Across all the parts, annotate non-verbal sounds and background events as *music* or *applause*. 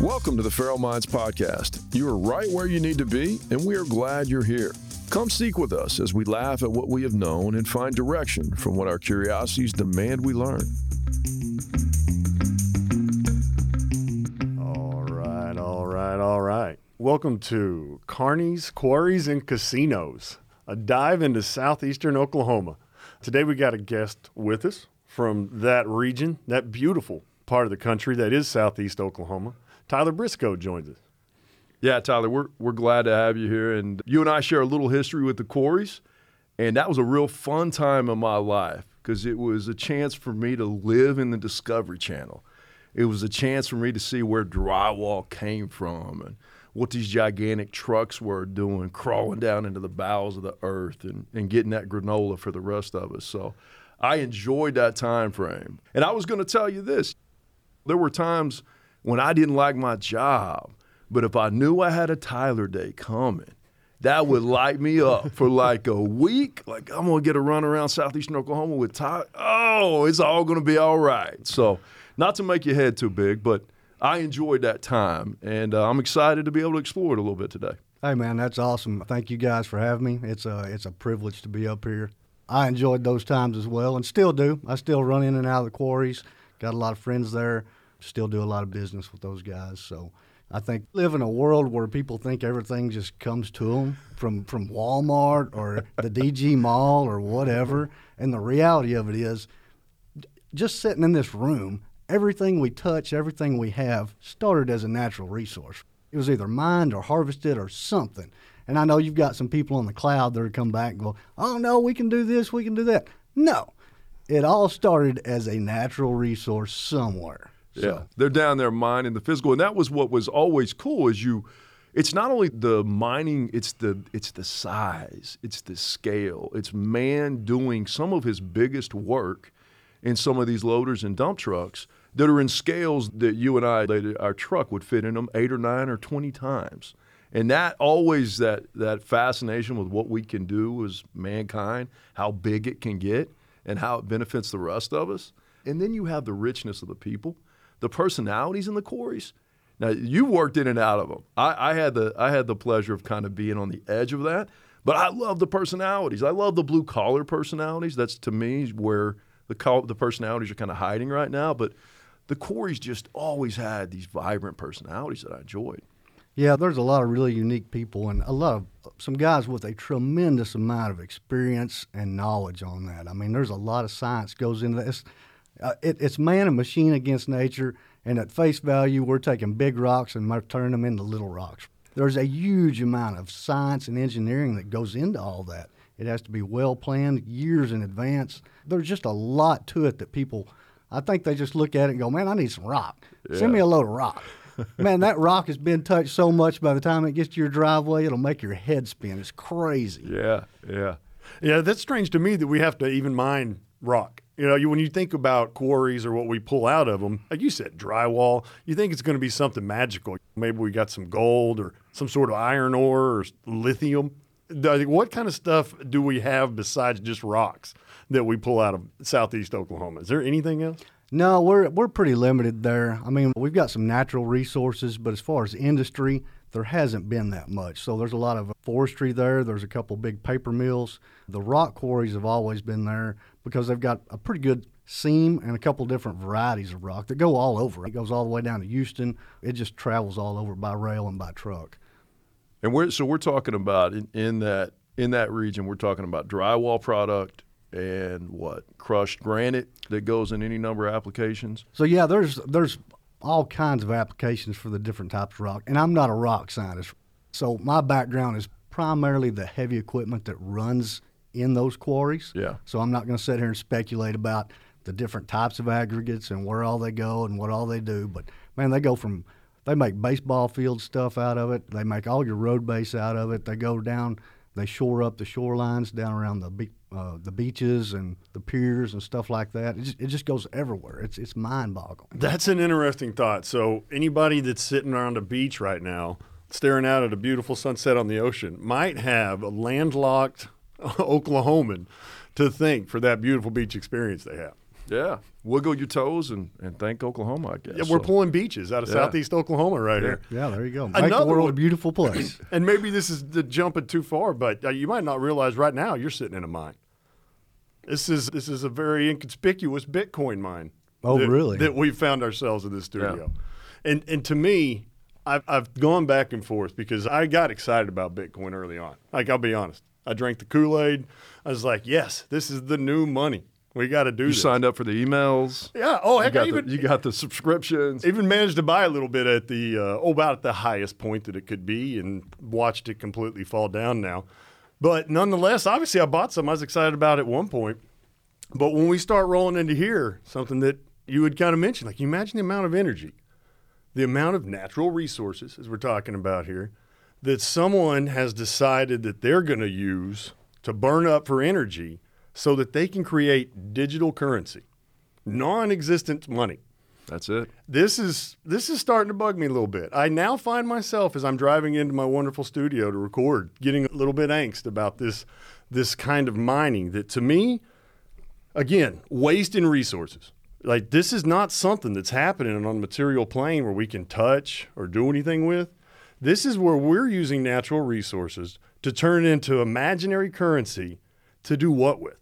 Welcome to the Feral Minds Podcast. You are right where you need to be, and we are glad you're here. Come seek with us as we laugh at what we have known and find direction from what our curiosities demand we learn. All right, all right, all right. Welcome to Carnies Quarries and Casinos, a dive into southeastern Oklahoma. Today we got a guest with us from that region, that beautiful part of the country that is southeast Oklahoma. Tyler Brisco joins us. Yeah, Tyler, we're, we're glad to have you here. And you and I share a little history with the quarries. And that was a real fun time in my life because it was a chance for me to live in the Discovery Channel. It was a chance for me to see where drywall came from and what these gigantic trucks were doing, crawling down into the bowels of the earth and, and getting that granola for the rest of us. So I enjoyed that time frame. And I was going to tell you this there were times when I didn't like my job, but if I knew I had a Tyler day coming, that would light me up for like a week. Like I'm gonna get a run around southeastern Oklahoma with Tyler. Oh, it's all gonna be all right. So, not to make your head too big, but I enjoyed that time, and uh, I'm excited to be able to explore it a little bit today. Hey man, that's awesome. Thank you guys for having me. It's a it's a privilege to be up here. I enjoyed those times as well, and still do. I still run in and out of the quarries. Got a lot of friends there. Still do a lot of business with those guys. So I think live in a world where people think everything just comes to them from from Walmart or the *laughs* DG Mall or whatever. And the reality of it is, just sitting in this room, everything we touch, everything we have, started as a natural resource. It was either mined or harvested or something. And I know you've got some people on the cloud that are come back and go, "Oh no, we can do this, we can do that." No, it all started as a natural resource somewhere. Yeah, they're down there mining the physical, and that was what was always cool. Is you, it's not only the mining, it's the it's the size, it's the scale, it's man doing some of his biggest work in some of these loaders and dump trucks that are in scales that you and I, our truck would fit in them eight or nine or twenty times. And that always that that fascination with what we can do as mankind, how big it can get, and how it benefits the rest of us. And then you have the richness of the people the personalities in the quarries. Now you worked in and out of them. I, I, had the I had the pleasure of kind of being on the edge of that, but I love the personalities. I love the blue collar personalities. That's to me where the the personalities are kind of hiding right now. But the quarries just always had these vibrant personalities that I enjoyed. Yeah, there's a lot of really unique people and a lot of some guys with a tremendous amount of experience and knowledge on that. I mean, there's a lot of science goes into this. Uh, it, it's man and machine against nature, and at face value, we're taking big rocks and turning them into little rocks. There's a huge amount of science and engineering that goes into all that. It has to be well planned years in advance. There's just a lot to it that people, I think they just look at it and go, man, I need some rock. Yeah. Send me a load of rock. *laughs* man, that rock has been touched so much by the time it gets to your driveway, it'll make your head spin. It's crazy. Yeah, yeah. Yeah, that's strange to me that we have to even mine rock. You know, you, when you think about quarries or what we pull out of them, like you said, drywall, you think it's going to be something magical. Maybe we got some gold or some sort of iron ore or lithium. What kind of stuff do we have besides just rocks that we pull out of southeast Oklahoma? Is there anything else? No, we're we're pretty limited there. I mean, we've got some natural resources, but as far as industry, there hasn't been that much. So there's a lot of forestry there. There's a couple big paper mills. The rock quarries have always been there, because they've got a pretty good seam and a couple different varieties of rock that go all over. It goes all the way down to Houston. It just travels all over by rail and by truck. And we're so we're talking about in, in that in that region, we're talking about drywall product and what crushed granite that goes in any number of applications. So yeah, there's there's all kinds of applications for the different types of rock, and I'm not a rock scientist, so my background is primarily the heavy equipment that runs in those quarries. Yeah. So I'm not going to sit here and speculate about the different types of aggregates and where all they go and what all they do. But man, they go from they make baseball field stuff out of it. They make all your road base out of it. They go down, they shore up the shorelines down around the be- uh, the beaches and the piers and stuff like that. It just, it just goes everywhere. It's it's mind boggling. That's an interesting thought. So anybody that's sitting around a beach right now, staring out at a beautiful sunset on the ocean, might have a landlocked *laughs* Oklahoman to think for that beautiful beach experience they have. Yeah, wiggle your toes and, and thank Oklahoma. I guess. Yeah, we're So- pulling beaches out of Yeah. southeast Oklahoma right here. Yeah, there you go. Make Another the world a beautiful place. *coughs* And maybe this is the jumping too far, but uh, you might not realize right now you're sitting in a mine. This is this is a very inconspicuous Bitcoin mine. Oh, that- really? That we found ourselves in this studio, and and to me, I've I've gone back and forth because I got excited about Bitcoin early on. Like I'll be honest, I drank the Kool Aid. I was like, yes, this is the new money. We got to do You this. signed up for the emails. yeah. Oh, You heck, I got, even the, you got the subscriptions. even managed to buy a little bit at the uh, oh, about at the highest point that it could be, and watched it completely fall down now. But nonetheless, obviously, I bought some. I was excited about at one point. But when we start rolling into here, something that you would kind of mention, like you imagine the amount of energy, the amount of natural resources, as we're talking about here, that someone has decided that they're going to use to burn up for energy so that they can create digital currency, non existent money That's it. this is this is starting to bug me a little bit. I now find myself as I'm driving into my wonderful studio to record, getting a little bit angst about this this kind of mining that to me, again, wasting resources. Like this is not something that's happening on a material plane where we can touch or do anything with. This is where we're using natural resources to turn into imaginary currency to do what with?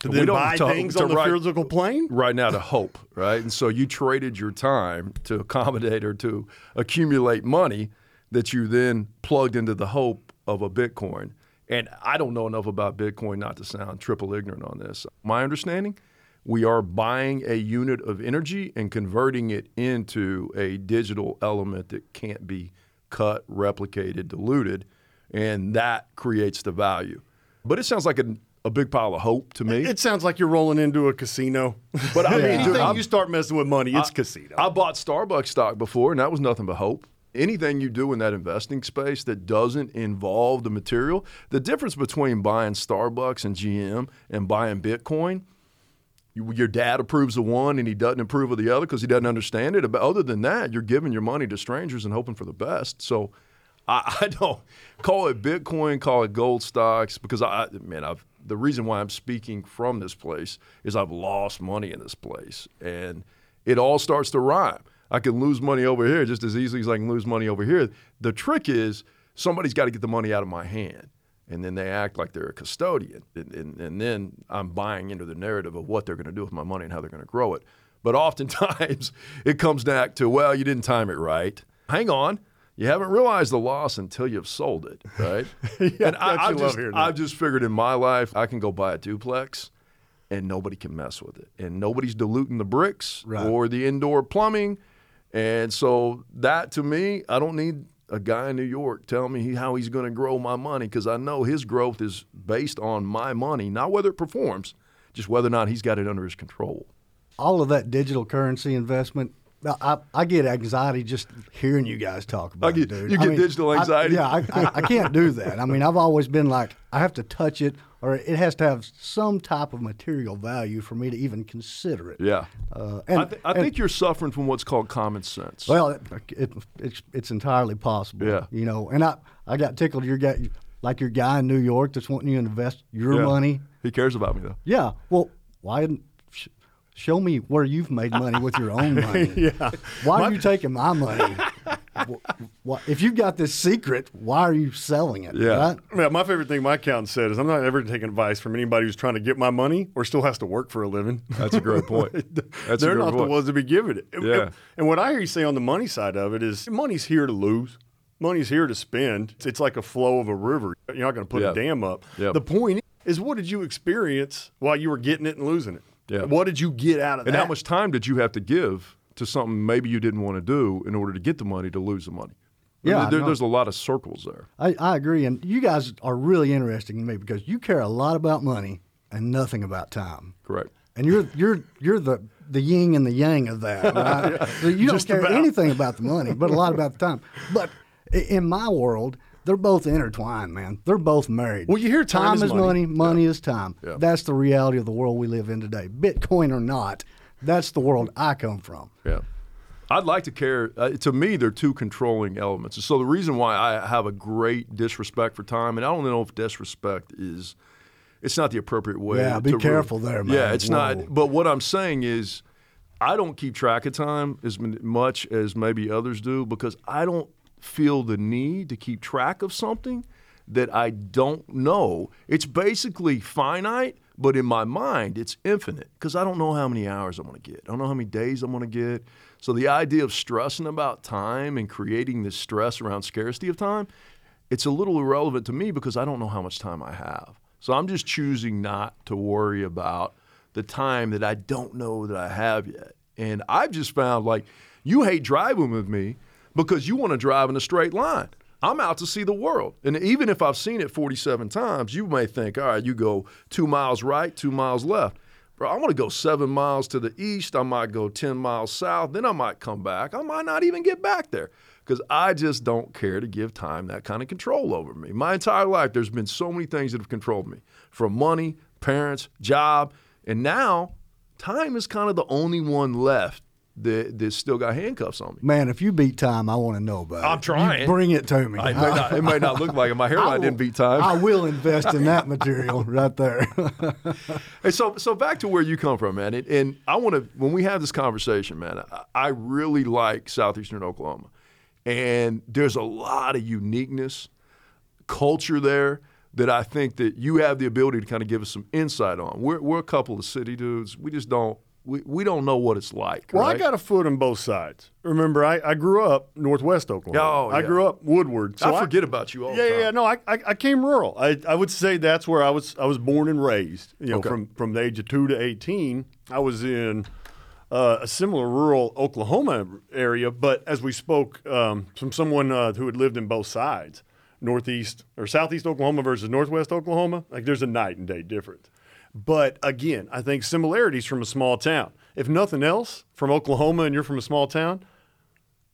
To We then buy talk- things to on the write- physical plane? right now to hope, right? And so you traded your time to accommodate or to accumulate money that you then plugged into the hope of a Bitcoin. And I don't know enough about Bitcoin not to sound triple ignorant on this. My understanding, we are buying a unit of energy and converting it into a digital element that can't be cut, replicated, diluted, and that creates the value. But it sounds like a, a big pile of hope to me. It sounds like you're rolling into a casino. But I *laughs* mean, anything I'm- you start messing with money, it's casino. I bought Starbucks stock before, and that was nothing but hope. Anything you do in that investing space that doesn't involve the material, the difference between buying Starbucks and GM and buying Bitcoin, you, your dad approves of one and he doesn't approve of the other because he doesn't understand it. But other than that, you're giving your money to strangers and hoping for the best. So I, *laughs* I don't call it Bitcoin, call it gold stocks because I, man, I've the reason why I'm speaking from this place is I've lost money in this place, and it all starts to rhyme. I can lose money over here just as easily as I can lose money over here. The trick is somebody's got to get the money out of my hand. And then they act like they're a custodian. And, and, and then I'm buying into the narrative of what they're going to do with my money and how they're going to grow it. But oftentimes *laughs* it comes back to, well, you didn't time it right. Hang on. You haven't realized the loss until you've sold it, right? *laughs* Yeah, and I, I've, love just? I've just figured in my life, I can go buy a duplex and nobody can mess with it. And nobody's diluting the bricks Right. or the indoor plumbing. And so that to me, I don't need a guy in New York telling me how he's going to grow my money because I know his growth is based on my money, not whether it performs, just whether or not he's got it under his control. all of that digital currency investment. I, I, I get anxiety just hearing you guys talk about get- it, dude. you I get digital I- anxiety? yeah, I, I, I can't do that. I mean, I've always been like, I have to touch it, or it has to have some type of material value for me to even consider it. Yeah. Uh, and, I, th- I and- think you're suffering from what's called common sense. Well, it, it, it's it's entirely possible. Yeah. You know, and I I got tickled. Your guy, like your guy in New York, that's wanting you to invest your Yeah. money. He cares about me, though. Yeah. Well, why didn't show me where you've made money with your own *laughs* money? yeah. Why are you taking my money? *laughs* Wh- wh- if you've got this secret, why are you selling it? Yeah. Right? Yeah, my favorite thing my accountant said is I'm not ever taking advice from anybody who's trying to get my money or still has to work for a living. That's a great point. *laughs* That's a They're great not point. the ones to be giving it. And- Yeah. And what I hear you say on the money side of it is money's here to lose. Money's here to spend. It's, it's like a flow of a river. You're not going to put Yeah. a dam up. Yep. The point is, what did you experience while you were getting it and losing it? Yeah. What did you get out of And that? And how much time did you have to give to something maybe you didn't want to do in order to get the money to lose the money? Yeah, I there, there's a lot of circles there. I, I agree. And you guys are really interesting to me because you care a lot about money and nothing about time. Correct. And you're you're you're the the yin and the yang of that. *laughs* Right? So you don't care about. anything about the money, but a lot about the time. But in my world, they're both intertwined, man. They're both married. Well, you hear time is is money. money, money is time. Yeah. That's the reality of the world we live in today. Bitcoin or not, that's the world I come from. Yeah. I'd like to care. Uh, to me, they're two controlling elements. And so the reason why I have a great disrespect for time, and I don't know if disrespect is it's not the appropriate way. Yeah, be to careful really- there, man. Yeah, it's Whoa. not. But what I'm saying is, I don't keep track of time as much as maybe others do because I don't feel the need to keep track of something that I don't know. It's basically finite, but in my mind, it's infinite because I don't know how many hours I'm going to get. I don't know how many days I'm going to get. So the idea of stressing about time and creating this stress around scarcity of time, it's a little irrelevant to me because I don't know how much time I have. So I'm just choosing not to worry about the time that I don't know that I have yet. And I've just found like you hate driving with me because you want to drive in a straight line. I'm out to see the world. And even if I've seen it 47 times, you may think, all right, you go two miles right, two miles left. Bro, I want to go seven miles to the east. I might go 10 miles south. Then I might come back. I might not even get back there because I just don't care to give time that kind of control over me. My entire life, there's been so many things that have controlled me from money, parents, job, and now time is kind of the only one left that, that still got handcuffs on me. Man, if you beat time, I want to know about it. I'm You trying. bring it to me. *laughs* It may, not, it may not look like it. My hairline will- didn't beat time. I will invest in that material *laughs* right there. *laughs* And so, so back to where you come from, man. And, and I want to, when we have this conversation, man, I, I really like southeastern Oklahoma, and there's a lot of uniqueness, culture there that I think that you have the ability to kind of give us some insight on. We're, we're a couple of city dudes. We just don't, we, we don't know what it's like. Well, right? I got a foot on both sides. Remember, I, I grew up northwest Oklahoma. Oh, I grew up Woodward. So I forget about you all Yeah, yeah, no, I, I, I came rural. I, I would say that's where I was. I was born and raised. You know, Okay. from from the age of two to eighteen, I was in uh, a similar rural Oklahoma area. But as we spoke um, from someone uh, who had lived in both sides, northeast or southeast Oklahoma versus northwest Oklahoma, like there's a night and day difference. But again, I think similarities from a small town. If nothing else, from Oklahoma and you're from a small town,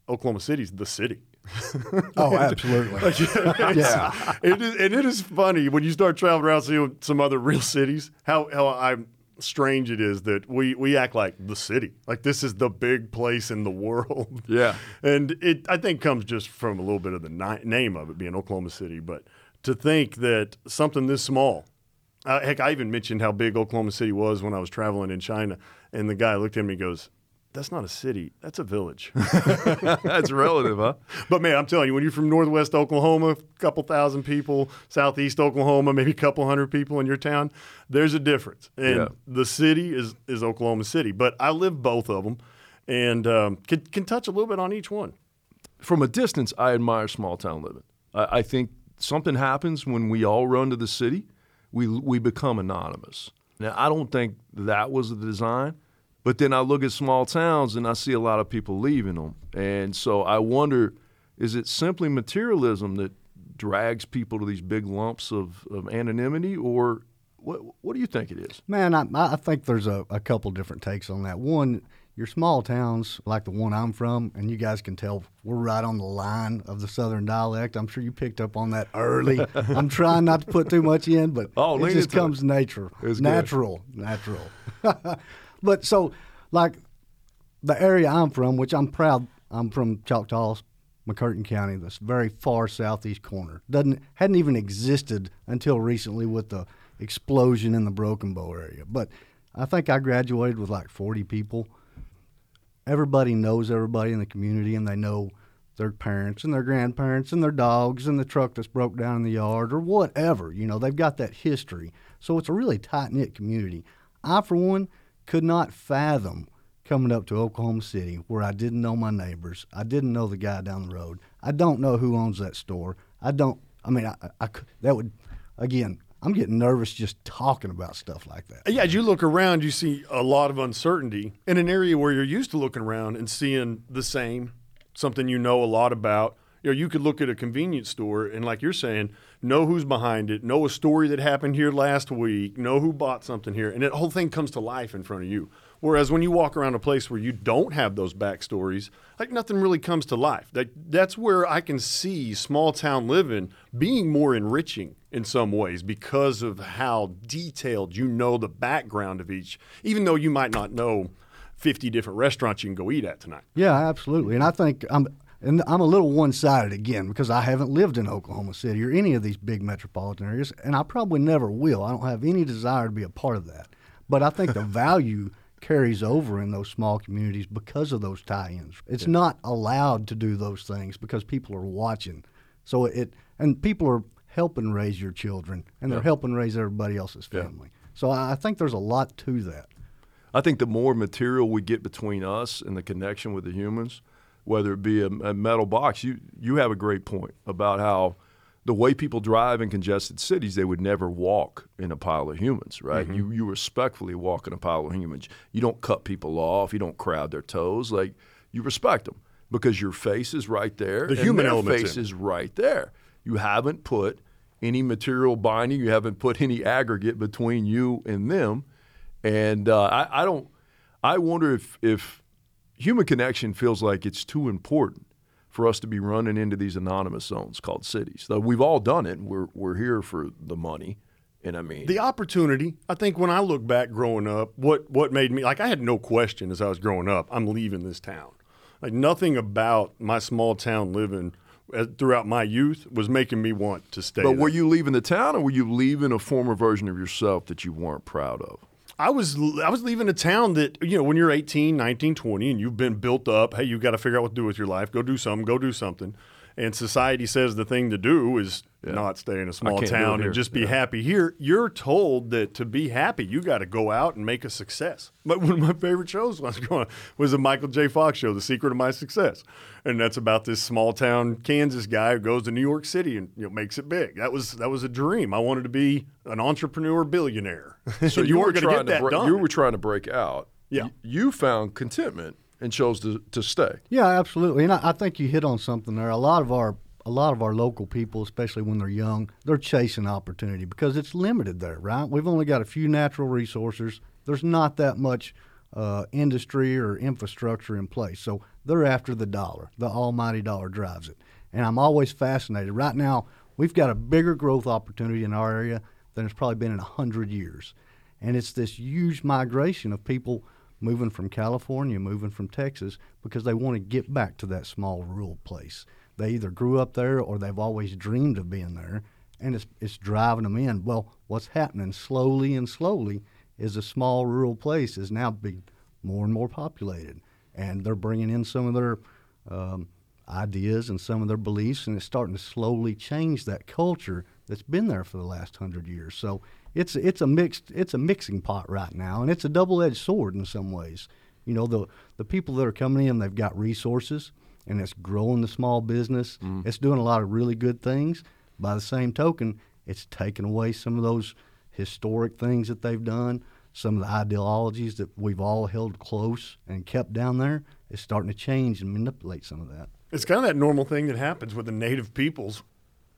Oklahoma City's the city. *laughs* oh, absolutely. *laughs* yeah. It is, and it is funny when you start traveling around seeing some other real cities, how, how I'm strange it is that we, we act like the city. Like this is the big place in the world. Yeah. *laughs* And it, I think, comes just from a little bit of the ni- name of it being Oklahoma City. But to think that something this small, uh, heck, I even mentioned how big Oklahoma City was when I was traveling in China. And the guy looked at me and goes, That's not a city, that's a village. *laughs* That's relative, huh? But man, I'm telling you, when you're from Northwest Oklahoma, a couple thousand people, Southeast Oklahoma, maybe a couple hundred people in your town, there's a difference. And Yeah. the city is is Oklahoma City. But I live both of them, and um, can can touch a little bit on each one. from a distance, I admire small town living. I, I think something happens when we all run to the city. We we become anonymous. Now, I don't think that was the design, but then I look at small towns and I see a lot of people leaving them, and so I wonder: is it simply materialism that drags people to these big lumps of, of anonymity, or what? What do you think it is? Man, I, I think there's a, a couple different takes on that. One, your small towns like the one I'm from, and you guys can tell we're right on the line of the Southern dialect. I'm sure you picked up on that early. *laughs* I'm trying not to put too much in, but Oh, it just into it. comes nature, It's good. natural, natural. *laughs* but so, like the area I'm from, which I'm proud, I'm from Choctaw, McCurtain County, this very far southeast corner. Doesn't hadn't even existed until recently with the explosion in the Broken Bow area. But I think I graduated with like 40 people. Everybody knows everybody in the community, and they know their parents and their grandparents and their dogs and the truck that's broke down in the yard or whatever. You know, they've got that history. So it's a really tight knit community. I, for one, could not fathom coming up to Oklahoma City where I didn't know my neighbors. I didn't know the guy down the road. I don't know who owns that store. I don't, I mean, I, I, that would, again, I'm getting nervous just talking about stuff like that. Yeah, as you look around, you see a lot of uncertainty in an area where you're used to looking around and seeing the same, something you know a lot about. You know, you could look at a convenience store and, like you're saying, know who's behind it, know a story that happened here last week, know who bought something here, and the whole thing comes to life in front of you. Whereas when you walk around a place where you don't have those backstories, like nothing really comes to life. That that's where I can see small town living being more enriching in some ways because of how detailed you know the background of each, even though you might not know 50 different restaurants you can go eat at tonight. Yeah, absolutely. And I think I'm and I'm a little one sided again because I haven't lived in Oklahoma City or any of these big metropolitan areas, and I probably never will. I don't have any desire to be a part of that. But I think the *laughs* value carries over in those small communities because of those tie ins. It's yeah. not allowed to do those things because people are watching. So it, and people are helping raise your children and they're yeah. helping raise everybody else's family. Yeah. So I think there's a lot to that. I think the more material we get between us and the connection with the humans, whether it be a, a, metal box. You you have a great point about how the way people drive in congested cities, they would never walk in a pile of humans, right? Mm-hmm. You you respectfully walk in a pile of humans. You don't cut people off. You don't crowd their toes. Like you respect them because your face is right there. The human element face is right there. You haven't put any material binding. You haven't put any aggregate between you and them. And uh, I, I don't. I wonder if if human connection feels like it's too important for us to be running into these anonymous zones called cities. Though we've all done it. We're we're here for the money. And I mean the opportunity. I think when I look back growing up, what what made me like I had no question as I was growing up, I'm leaving this town. Like nothing about my small town living Uh, throughout my youth was making me want to stay. But there. were you leaving the town, or were you leaving a former version of yourself that you weren't proud of? I was I was leaving a town that you know when you're 18, 19, 20 and you've been built up, hey, you've got to figure out what to do with your life. Go do something, go do something. And society says the thing to do is yeah. not stay in a small town and just be yeah. happy here. You're told that to be happy, you got to go out and make a success. But *laughs* one of my favorite shows was going was the Michael J. Fox show, The Secret of My Success, and that's about this small town Kansas guy who goes to New York City and you know, makes it big. That was that was a dream. I wanted to be an entrepreneur billionaire. *laughs* So you, you were going to get that bre- done. You were trying to break out. Yeah, you found contentment and chose to, to stay. Yeah, absolutely. And I, I, think you hit on something there. A lot of our a lot of our local people, especially when they're young, they're chasing opportunity because it's limited there, right? We've only got a few natural resources. There's not that much uh, industry or infrastructure in place. So they're after the dollar. The almighty dollar drives it. And I'm always fascinated. Right now, we've got a bigger growth opportunity in our area than it's probably been in 100 years. And it's this huge migration of people moving from California, moving from Texas, because they want to get back to that small rural place. They either grew up there or they've always dreamed of being there, and it's, it's driving them in. Well, what's happening slowly and slowly is a small rural place is now being more and more populated, and they're bringing in some of their um, ideas and some of their beliefs, and it's starting to slowly change that culture that's been there for the last hundred years. So it's it's a mixed it's a mixing pot right now, and it's a double edged sword in some ways. You know, the the people that are coming in, they've got resources, and it's growing the small business. Mm. It's doing a lot of really good things. By the same token, it's taking away some of those historic things that they've done, some of the ideologies that we've all held close and kept down there. It's starting to change and manipulate some of that. It's kind of that normal thing that happens with the native peoples.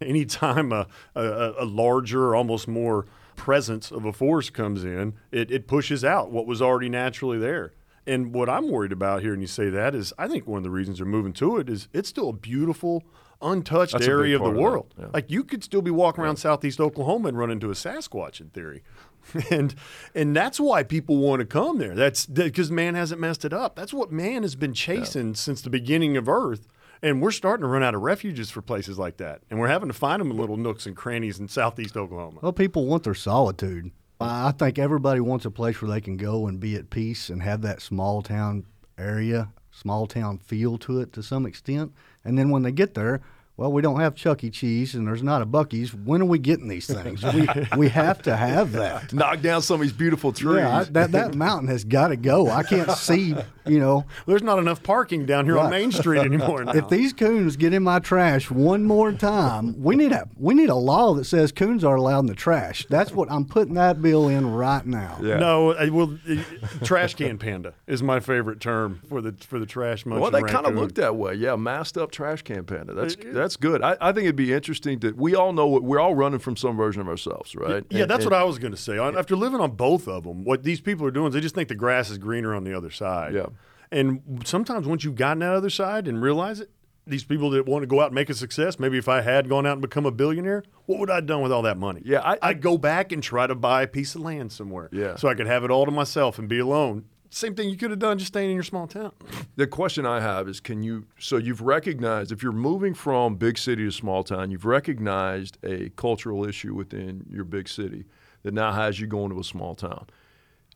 Anytime a, a, a larger, almost more presence of a force comes in, it, it pushes out what was already naturally there. And what I'm worried about here, and you say that, is I think one of the reasons they're moving to it is it's still a beautiful, untouched That's area of the world. Of yeah. Like you could still be walking around yeah. southeast Oklahoma and run into a Sasquatch in theory. *laughs* and and that's why people want to come there. That's because man hasn't messed it up. That's what man has been chasing yeah. since the beginning of Earth. And we're starting to run out of refuges for places like that. And we're having to find them in little nooks and crannies in southeast Oklahoma. Well, people want their solitude. I think everybody wants a place where they can go and be at peace and have that small town area, small town feel to it to some extent. And then when they get there, well, we don't have Chuck E. Cheese and there's not a Buc-ee's. When are we getting these things? we, we have to have that. *laughs* Knock down some of these beautiful trees. Yeah, I, that, that mountain has got to go. I can't *laughs* see, you know. There's not enough parking down here right. on Main Street anymore now. If these coons get in my trash one more time, we need a we need a law that says coons are allowed in the trash. That's what I'm putting that bill in right now. Yeah. No, uh, well, uh, trash can panda is my favorite term for the for the trash munching. Well, they kind of look that way. Yeah, masked up trash can panda. That's that's that's good. I, I, think it'd be interesting that we all know what we're all running from some version of ourselves, right? Yeah, and, that's and, what I was going to say. After living on both of them, what these people are doing is they just think the grass is greener on the other side. Yeah. And sometimes once you've gotten that other side and realize it, these people that want to go out and make a success, maybe if I had gone out and become a billionaire, what would I have done with all that money? Yeah, I, would go back and try to buy a piece of land somewhere. Yeah. So I could have it all to myself and be alone same thing you could have done just staying in your small town. The question I have is can you, so you've recognized, if you're moving from big city to small town, you've recognized a cultural issue within your big city that now has you going to a small town.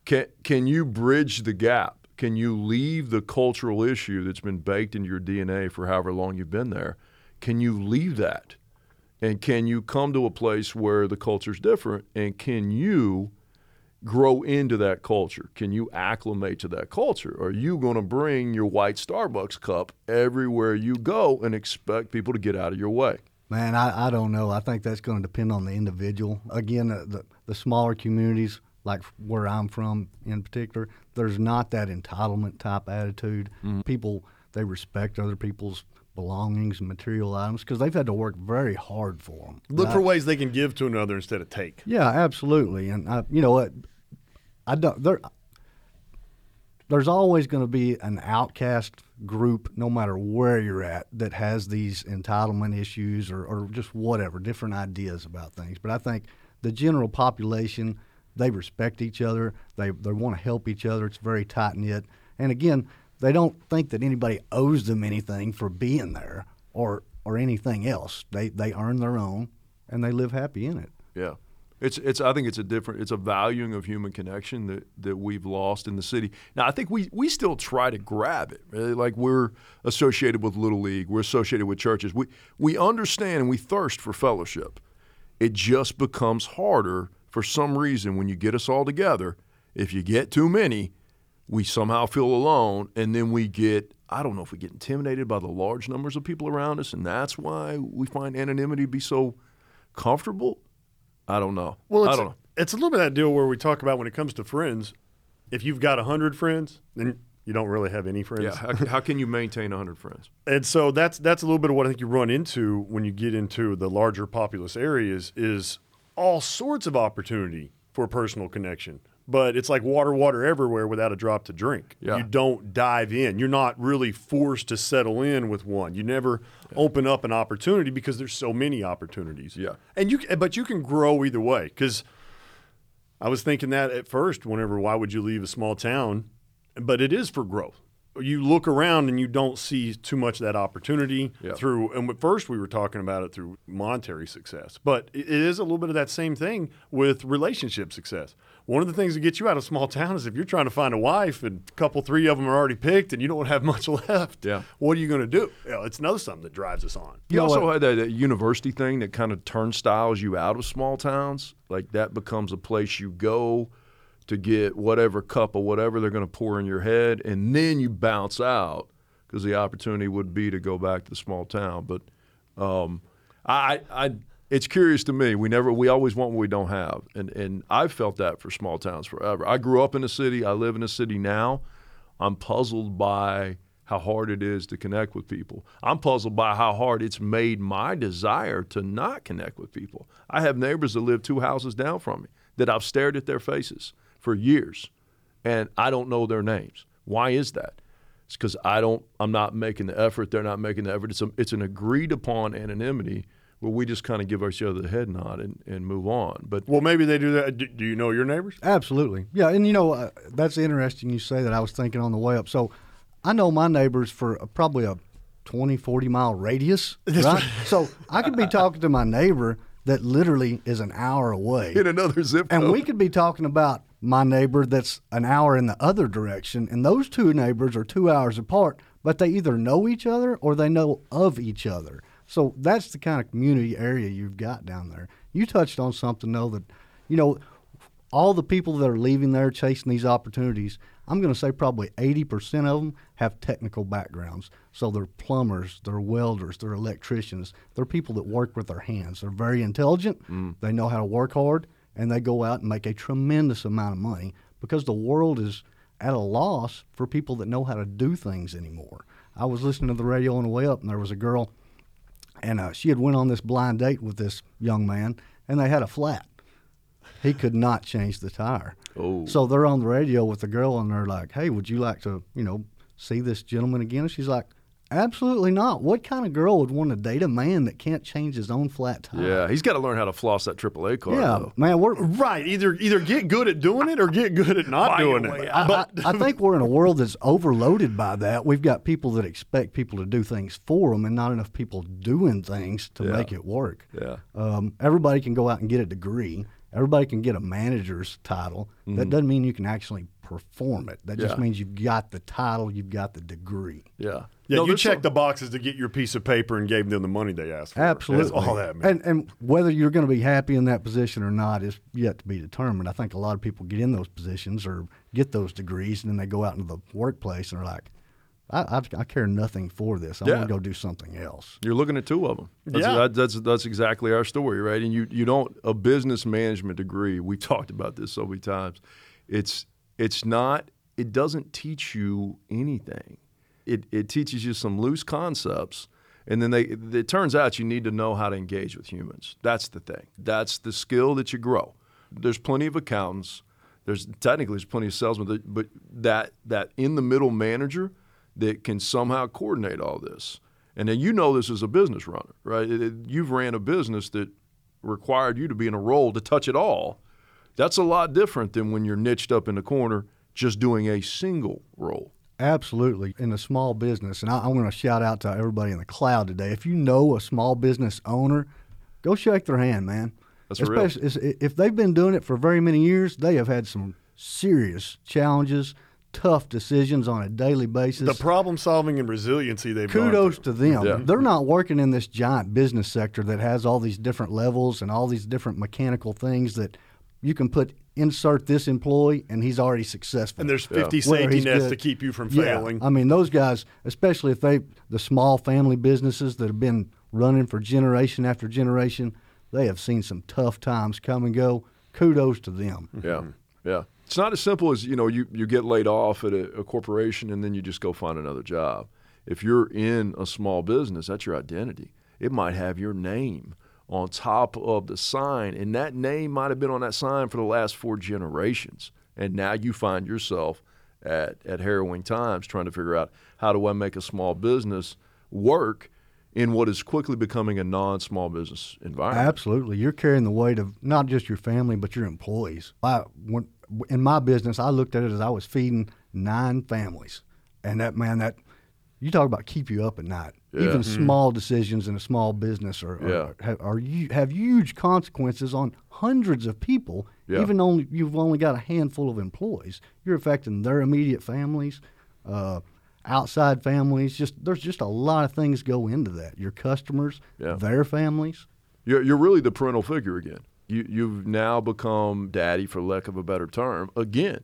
Can, can you bridge the gap? Can you leave the cultural issue that's been baked into your DNA for however long you've been there? Can you leave that? And can you come to a place where the culture's different? And can you grow into that culture? Can you acclimate to that culture? Are you going to bring your white Starbucks cup everywhere you go and expect people to get out of your way? Man, I, I don't know. I think that's going to depend on the individual. Again, the, the, the smaller communities, like where I'm from in particular, there's not that entitlement type attitude. Mm-hmm. People, they respect other people's belongings and material items because they've had to work very hard for them. Look for ways they can give to another instead of take. Yeah, absolutely. And I, you know what, I don't there. There's always going to be an outcast group, no matter where you're at, that has these entitlement issues or, or just whatever, different ideas about things. But I think the general population, they respect each other. They they want to help each other. It's very tight knit. And again, they don't think that anybody owes them anything for being there or or anything else. They they earn their own and they live happy in it. Yeah. It's it's I think it's a different it's a valuing of human connection that, that we've lost in the city. Now I think we, we still try to grab it. Really. Like we're associated with Little League, we're associated with churches. We we understand and we thirst for fellowship. It just becomes harder for some reason when you get us all together. If you get too many, we somehow feel alone and then we get I don't know if we get intimidated by the large numbers of people around us and that's why we find anonymity to be so comfortable I don't know. Well, I don't know. It's a little bit that deal where we talk about when it comes to friends. If you've got hundred friends, then you don't really have any friends. Yeah. How, how can you maintain hundred friends? *laughs* And so that's that's a little bit of what I think you run into when you get into the larger populous areas is all sorts of opportunity for personal connection but it's like water, water everywhere without a drop to drink. Yeah. You don't dive in. You're not really forced to settle in with one. You never yeah. open up an opportunity because there's so many opportunities. Yeah. And you, but you can grow either way. Because I was thinking that at first. Whenever, why would you leave a small town? But it is for growth you look around and you don't see too much of that opportunity yeah. through and at first we were talking about it through monetary success but it is a little bit of that same thing with relationship success one of the things that gets you out of small town is if you're trying to find a wife and a couple three of them are already picked and you don't have *laughs* much left yeah. what are you going to do? You know, it's another something that drives us on. You, you also had that, that university thing that kind of turnstiles you out of small towns. Like that becomes a place you go to get whatever cup or whatever they're going to pour in your head, and then you bounce out because the opportunity would be to go back to the small town. But um, I, I, it's curious to me. We never, we always want what we don't have, and and I've felt that for small towns forever. I grew up in a city. I live in a city now. I'm puzzled by how hard it is to connect with people. I'm puzzled by how hard it's made my desire to not connect with people. I have neighbors that live two houses down from me that I've stared at their faces for years, and I don't know their names. Why is that? It's because I don't. I'm not making the effort. They're not making the effort. It's a, it's an agreed upon anonymity where we just kind of give each other the head nod and, and move on. But well, maybe they do that. Do, do you know your neighbors? Absolutely, yeah. And you know uh, that's interesting. You say that. I was thinking on the way up. So I know my neighbors for probably a 20, 40 mile radius. *laughs* Right? so I could be talking to my neighbor that literally is an hour away in another zip code. and we could be talking about my neighbor that's an hour in the other direction, and those two neighbors are two hours apart, but they either know each other or they know of each other. So that's the kind of community area you've got down there. You touched on something though that, you know, all the people that are leaving there chasing these opportunities, I'm going to say probably 80% of them have technical backgrounds. So they're plumbers, they're welders, they're electricians, they're people that work with their hands. They're very intelligent, mm. they know how to work hard, and they go out and make a tremendous amount of money because the world is at a loss for people that know how to do things anymore. I was listening to the radio on the way up, and there was a girl, and uh, she had went on this blind date with this young man, and they had a flat. He could not change the tire. Oh. So they're on the radio with the girl, and they're like, "Hey, would you like to, you know, see this gentleman again?" And she's like, Absolutely not. What kind of girl would want to date a man that can't change his own flat tire? Yeah, he's got to learn how to floss that AAA car. Yeah, though. man, we're Right. Either either get good at doing it or get good at not doing it. I, But I, I think we're in a world that's overloaded by that. We've got people that expect people to do things for them, and not enough people doing things to Yeah. make it work. Yeah. Um, everybody can go out and get a degree. Everybody can get a manager's title. That doesn't mean you can actually perform it. That just. Yeah. means you've got the title, you've got the degree. Yeah. yeah, No, you there's checked some- the boxes to get your piece of paper and gave them the money they asked for. Absolutely. That's all that means. And and whether you're going to be happy in that position or not is yet to be determined. I think a lot of people get in those positions or get those degrees, and then they go out into the workplace and are like, I, I, I care nothing for this. I Yeah. want to go do something else. You're looking at two of them. That's, Yeah. that, that's that's exactly our story, right? And you you don't a business management degree. We talked about this so many times. It's it's not. It doesn't teach you anything. It it teaches you some loose concepts, and then they. It turns out you need to know how to engage with humans. That's the thing. That's the skill that you grow. There's plenty of accountants. There's technically there's plenty of salesmen, that- but that that in the middle manager that can somehow coordinate all this. And then you know this as a business runner, right? It- it- you've ran a business that required you to be in a role to touch it all. That's a lot different than when you're niched up in the corner just doing a single role. Absolutely. In a small business, and I, I want to shout out to everybody in the cloud today. If you know a small business owner, go shake their hand, man. That's real. Especially is- if they've been doing it for very many years, they have had some serious challenges, tough decisions on a daily basis. the problem solving and resiliency they've Kudos to them. Yeah. They're not working in this giant business sector that has all these different levels and all these different mechanical things that you can put insert this employee and he's already successful. And there's 50 Whether safety nets good- to keep you from Yeah, failing. I mean, those guys, especially if they, the small family businesses that have been running for generation after generation, they have seen some tough times come and go. Kudos to them. Yeah, mm-hmm. yeah. It's not as simple as you know you, you get laid off at a, a corporation and then you just go find another job. If you're in a small business, that's your identity. It might have your name on top of the sign, and that name might have been on that sign for the last four generations. And now you find yourself at, at harrowing times trying to figure out how do I make a small business work in what is quickly becoming a non-small business environment. Absolutely. You're carrying the weight of not just your family, but your employees. I, when, in my business, I looked at it as I was feeding nine families. And that, man, that, you talk about keep you up at night. Even small decisions in a small business are, Mm-hmm. Yeah. are, have, are you, have huge consequences on hundreds of people. Yeah. Even only you've only got a handful of employees, you're affecting their immediate families, uh, outside families. Just there's just a lot of things go into that. Your customers, Yeah. their families. You're, you're really the parental figure again. You, you've now become daddy, for lack of a better term, again.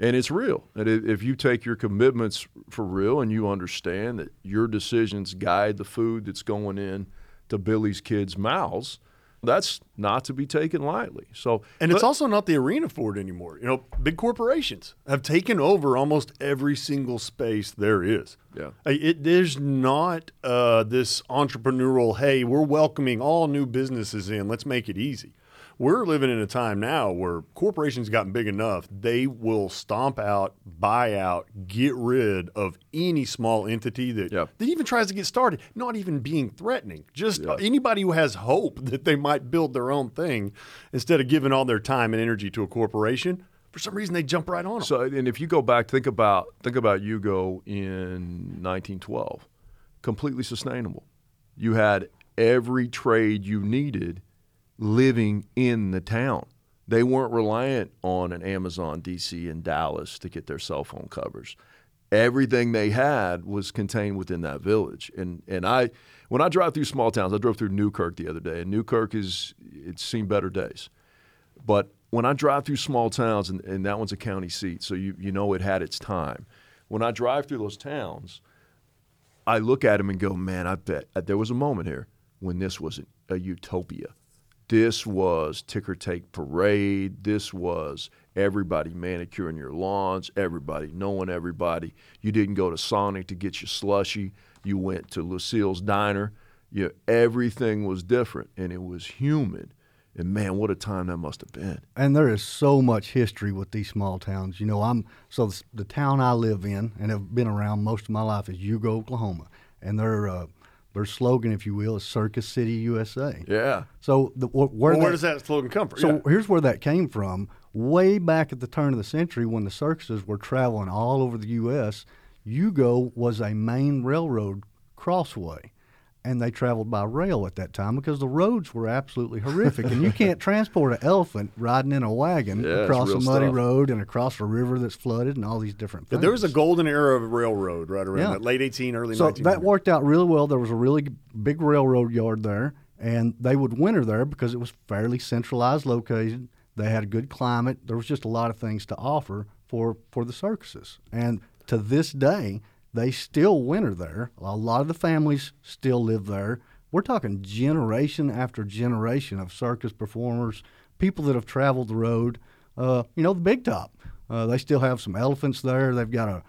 And it's real. And if you take your commitments for real and you understand that your decisions guide the food that's going in to Billy's kids' mouths, that's not to be taken lightly. So, And it's but- also not the arena for it anymore. You know, big corporations have taken over almost every single space there is. Yeah. It, there's not uh, this entrepreneurial, hey, we're welcoming all new businesses in, let's make it easy. We're living in a time now where corporations gotten big enough, they will stomp out, buy out, get rid of any small entity that, Yeah. that even tries to get started, not even being threatening. Just Yeah. anybody who has hope that they might build their own thing instead of giving all their time and energy to a corporation, for some reason they jump right on them. So, and if you go back, think about think about Hugo in 1912, completely sustainable. You had every trade you needed living in the town. They weren't reliant on an Amazon DC in Dallas to get their cell phone covers. Everything they had was contained within that village. And and I when I drive through small towns, I drove through Newkirk the other day, and Newkirk is it's seen better days. But when I drive through small towns, and, and that one's a county seat, so you, you know it had its time. When I drive through those towns, I look at them and go, man, I bet uh, there was a moment here when this was a, a utopia. This was ticker take parade. This was everybody manicuring your lawns, everybody knowing everybody. You didn't go to Sonic to get your slushy. You went to Lucille's Diner. You, everything was different, and it was human. And man, what a time that must have been. and there is so much history with these small towns. You know, I'm so the, town I live in and have been around most of my life is Hugo, Oklahoma. and their uh, their slogan, if you will, is Circus City USA. Yeah. So the, wh- where, Well, where that- does that slogan come from? so Yeah. here's where that came from. Way back at the turn of the century, when the circuses were traveling all over the U.S., Hugo was a main railroad crossway, and they traveled by rail at that time because the roads were absolutely horrific, and you can't *laughs* transport an elephant riding in a wagon Yeah, across a muddy stuff. road and across a river that's flooded and all these different Yeah, things. there was a golden era of railroad right around Yeah. that late 18, early So 19. that worked out really well. There was a really big railroad yard there, and they would winter there because it was fairly centralized located. They had a good climate. There was just a lot of things to offer for for the circuses. And to this day, they still winter there. A lot of the families still live there. We're talking generation after generation of circus performers, people that have traveled the road. Uh, you know, the Big Top. Uh, they still have some elephants there. They've got a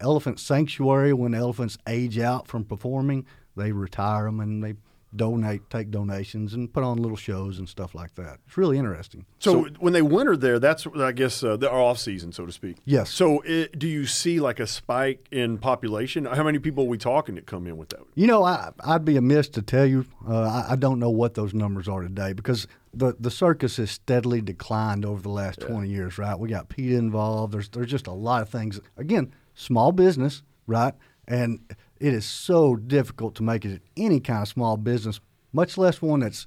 elephant sanctuary when elephants age out from performing they retire them and they donate take donations and put on little shows and stuff like that it's really interesting So, when they winter there, that's I guess uh, the off season, so to speak. Yes. So it, do you see like a spike in population? How many people are we talking that come in with that? you know I, i'd be amiss to tell you uh, I, I don't know what those numbers are today because the, the circus has steadily declined over the last 20 years right we got PETA involved there's, there's just a lot of things again small business right and it is so difficult to make it any kind of small business much less one that's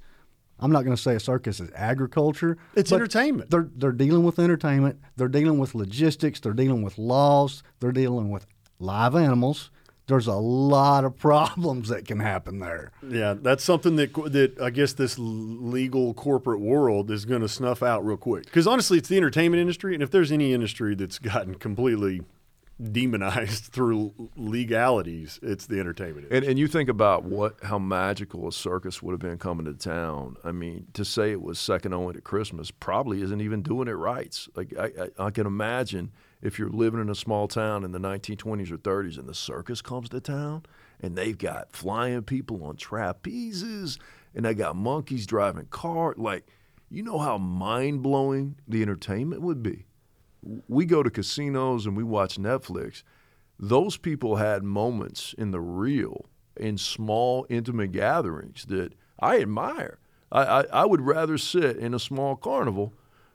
I'm not going to say a circus is agriculture. It's entertainment. They're they're dealing with entertainment. They're dealing with logistics. They're dealing with laws. They're dealing with live animals. There's a lot of *laughs* problems that can happen there. Yeah, that's something that that I guess this legal corporate world is going to snuff out real quick. Because honestly, it's the entertainment industry, and if there's any industry that's gotten completely demonized *laughs* through legalities, it's the entertainment. And, and you think about what how magical a circus would have been coming to town. I mean, to say it was second only to Christmas probably isn't even doing it right. Like I, I, I can imagine if you're living in a small town in the 1920s or 30s and the circus comes to town and they've got flying people on trapezes and they got monkeys driving cart. Like, you know how mind blowing the entertainment would be. We go to casinos and we watch Netflix those people had moments in the real, in small, intimate gatherings that I admire. I, I, I would rather sit in a small carnival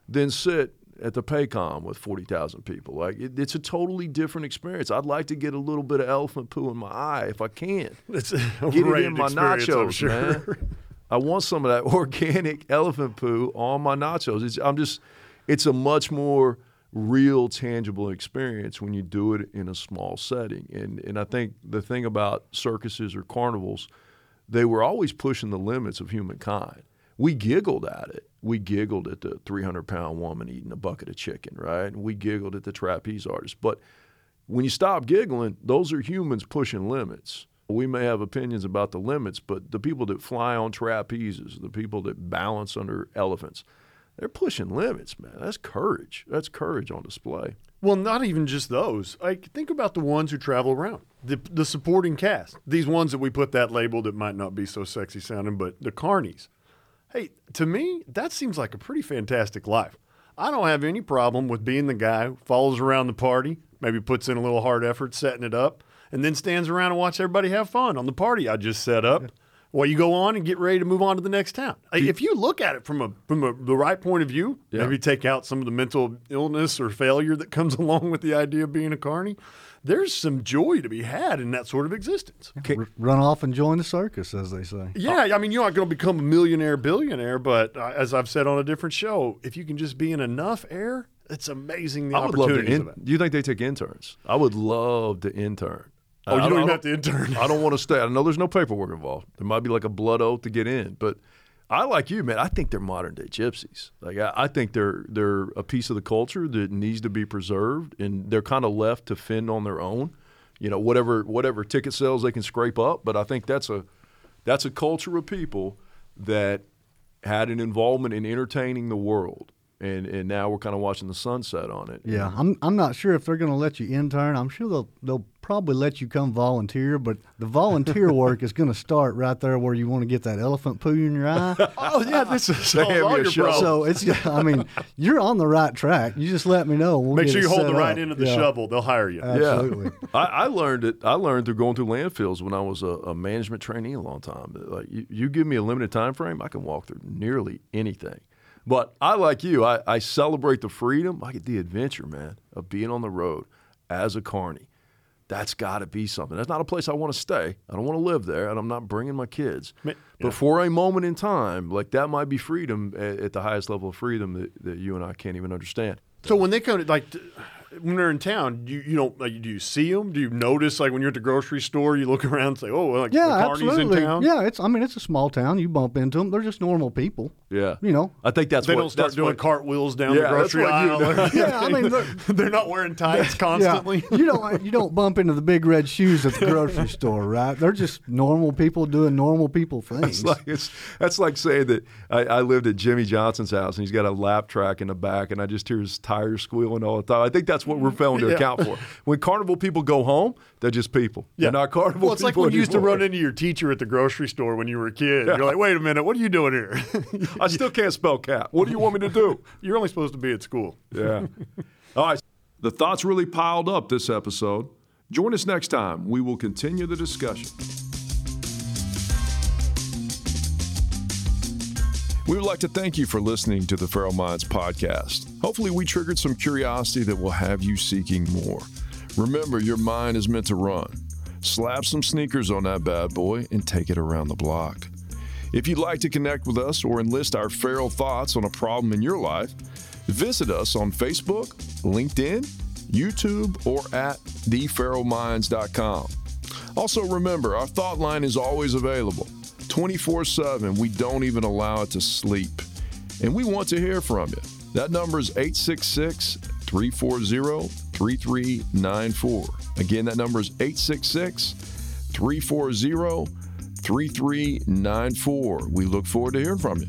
than sit at the Paycom with 40,000 people. Like, it, it's a totally different experience. I'd like to get a little bit of elephant poo in my eye if I can. *laughs* It's a Get it in my nachos, sure. man. I want some of that *laughs* organic elephant poo on my nachos. It's, I'm just, it's a much more real, tangible experience when you do it in a small setting. And and I think the thing about circuses or carnivals, they were always pushing the limits of humankind. We giggled at it. We giggled at the 300 pound woman eating a bucket of chicken, right? We giggled at the trapeze artist. But when you stop giggling, those are humans pushing limits. We may have opinions about the limits, but the people that fly on trapezes, the people that balance under elephants, they're pushing limits, man. That's courage. That's courage on display. Well, not even just those. Like, think about the ones who travel around, the, the supporting cast. These ones that we put that label that might not be so sexy sounding, but the carnies. Hey, to me, that seems like a pretty fantastic life. I don't have any problem with being the guy who follows around the party, maybe puts in a little hard effort setting it up, and then stands around and watch everybody have fun on the party I just set up. While you go on and get ready to move on to the next town. Like, if you look at it from a from a, the right point of view, Yeah. maybe take out some of the mental illness or failure that comes *laughs* along with the idea of being a carny. There's some joy to be had in that sort of existence. R- run off and join the circus, as they say. Yeah, I mean, you're not going to become a millionaire, billionaire, but uh, as I've said on a different show, if you can just be in enough air, it's amazing the I would love to. opportunities In, of it. do you think they take interns? I would love to intern. Oh, you I- don't even have to intern. I don't want to stay. I know there's no paperwork involved. There might be like a blood oath to get in, but I like you, man. I think they're modern day gypsies. Like I, I think they're they're a piece of the culture that needs to be preserved, and they're kind of left to fend on their own. You know, whatever whatever ticket sales they can scrape up. But I think that's a that's a culture of people that had an involvement in entertaining the world, and and now we're kind of watching the sunset on it. Yeah, I'm I'm not sure if they're going to let you intern. I'm sure they'll they'll probably let you come volunteer, but the volunteer *laughs* work is going to start right there where you want to get that elephant poo in your eye. *laughs* oh yeah, this is They all, have all you a your problems. So it's, I mean, *laughs* you're on the right track. You just let me know. We'll Make get sure you hold the right up. end of the Yeah. shovel. They'll hire you. Absolutely. I, I learned it. I learned through going through landfills when I was a, a management trainee a long time. Like you, you give me a limited time frame, I can walk through nearly anything. But I like you. I, I celebrate the freedom. I get the adventure, man, of being on the road as a carney. That's got to be something. That's not a place I want to stay. I don't want to live there, and I'm not bringing my kids. Ma- But for a moment in time, like that might be freedom at, at the highest level of freedom that, that you and I can't even understand. So when they come, to, like t- when they're in town, you you don't like do you see them? Do you notice like when you're at the grocery store, you look *laughs* around and say, oh, like Yeah, the Carney's absolutely. in town? Yeah, it's. I mean, it's a small town. You bump into them. They're just normal people. Yeah, You know. I think that's They what don't start doing what- cartwheels down Yeah, the grocery what you aisle. know. *laughs* Yeah, I mean, they're- *laughs* they're not wearing tights constantly. Yeah, you don't you don't bump into the big red shoes at the grocery store, right? They're just normal people doing normal people things. It's like it's that's like saying that I, I lived at Jimmie Johnson's house and he's got a lap track in the back and I just hear his tires squealing all the time. I think that's what we're failing to Yeah. account for. When carnival people go home, they're just people. They're not carnival Well, it's like people when you used to run into your teacher at the grocery store when you were a kid. You're like, wait a minute, what are you doing here? *laughs* I still can't spell cat. What do you want me to do? *laughs* You're only supposed to be at school. Yeah. *laughs* All right. The thoughts really piled up this episode. Join us next time. We will continue the discussion. We would like to thank you for listening to the Feral Minds podcast. Hopefully, we triggered some curiosity that will have you seeking more. Remember, your mind is meant to run. Slap some sneakers on that bad boy and take it around the block. If you'd like to connect with us or enlist our feral thoughts on a problem in your life, visit us on Facebook, LinkedIn, YouTube, or at theferalminds.com. Also, remember, our thought line is always available 24 7. We don't even allow it to sleep. And we want to hear from you. That number is 866 340 3394. Again, that number is 866 340 3394. We look forward to hearing from you.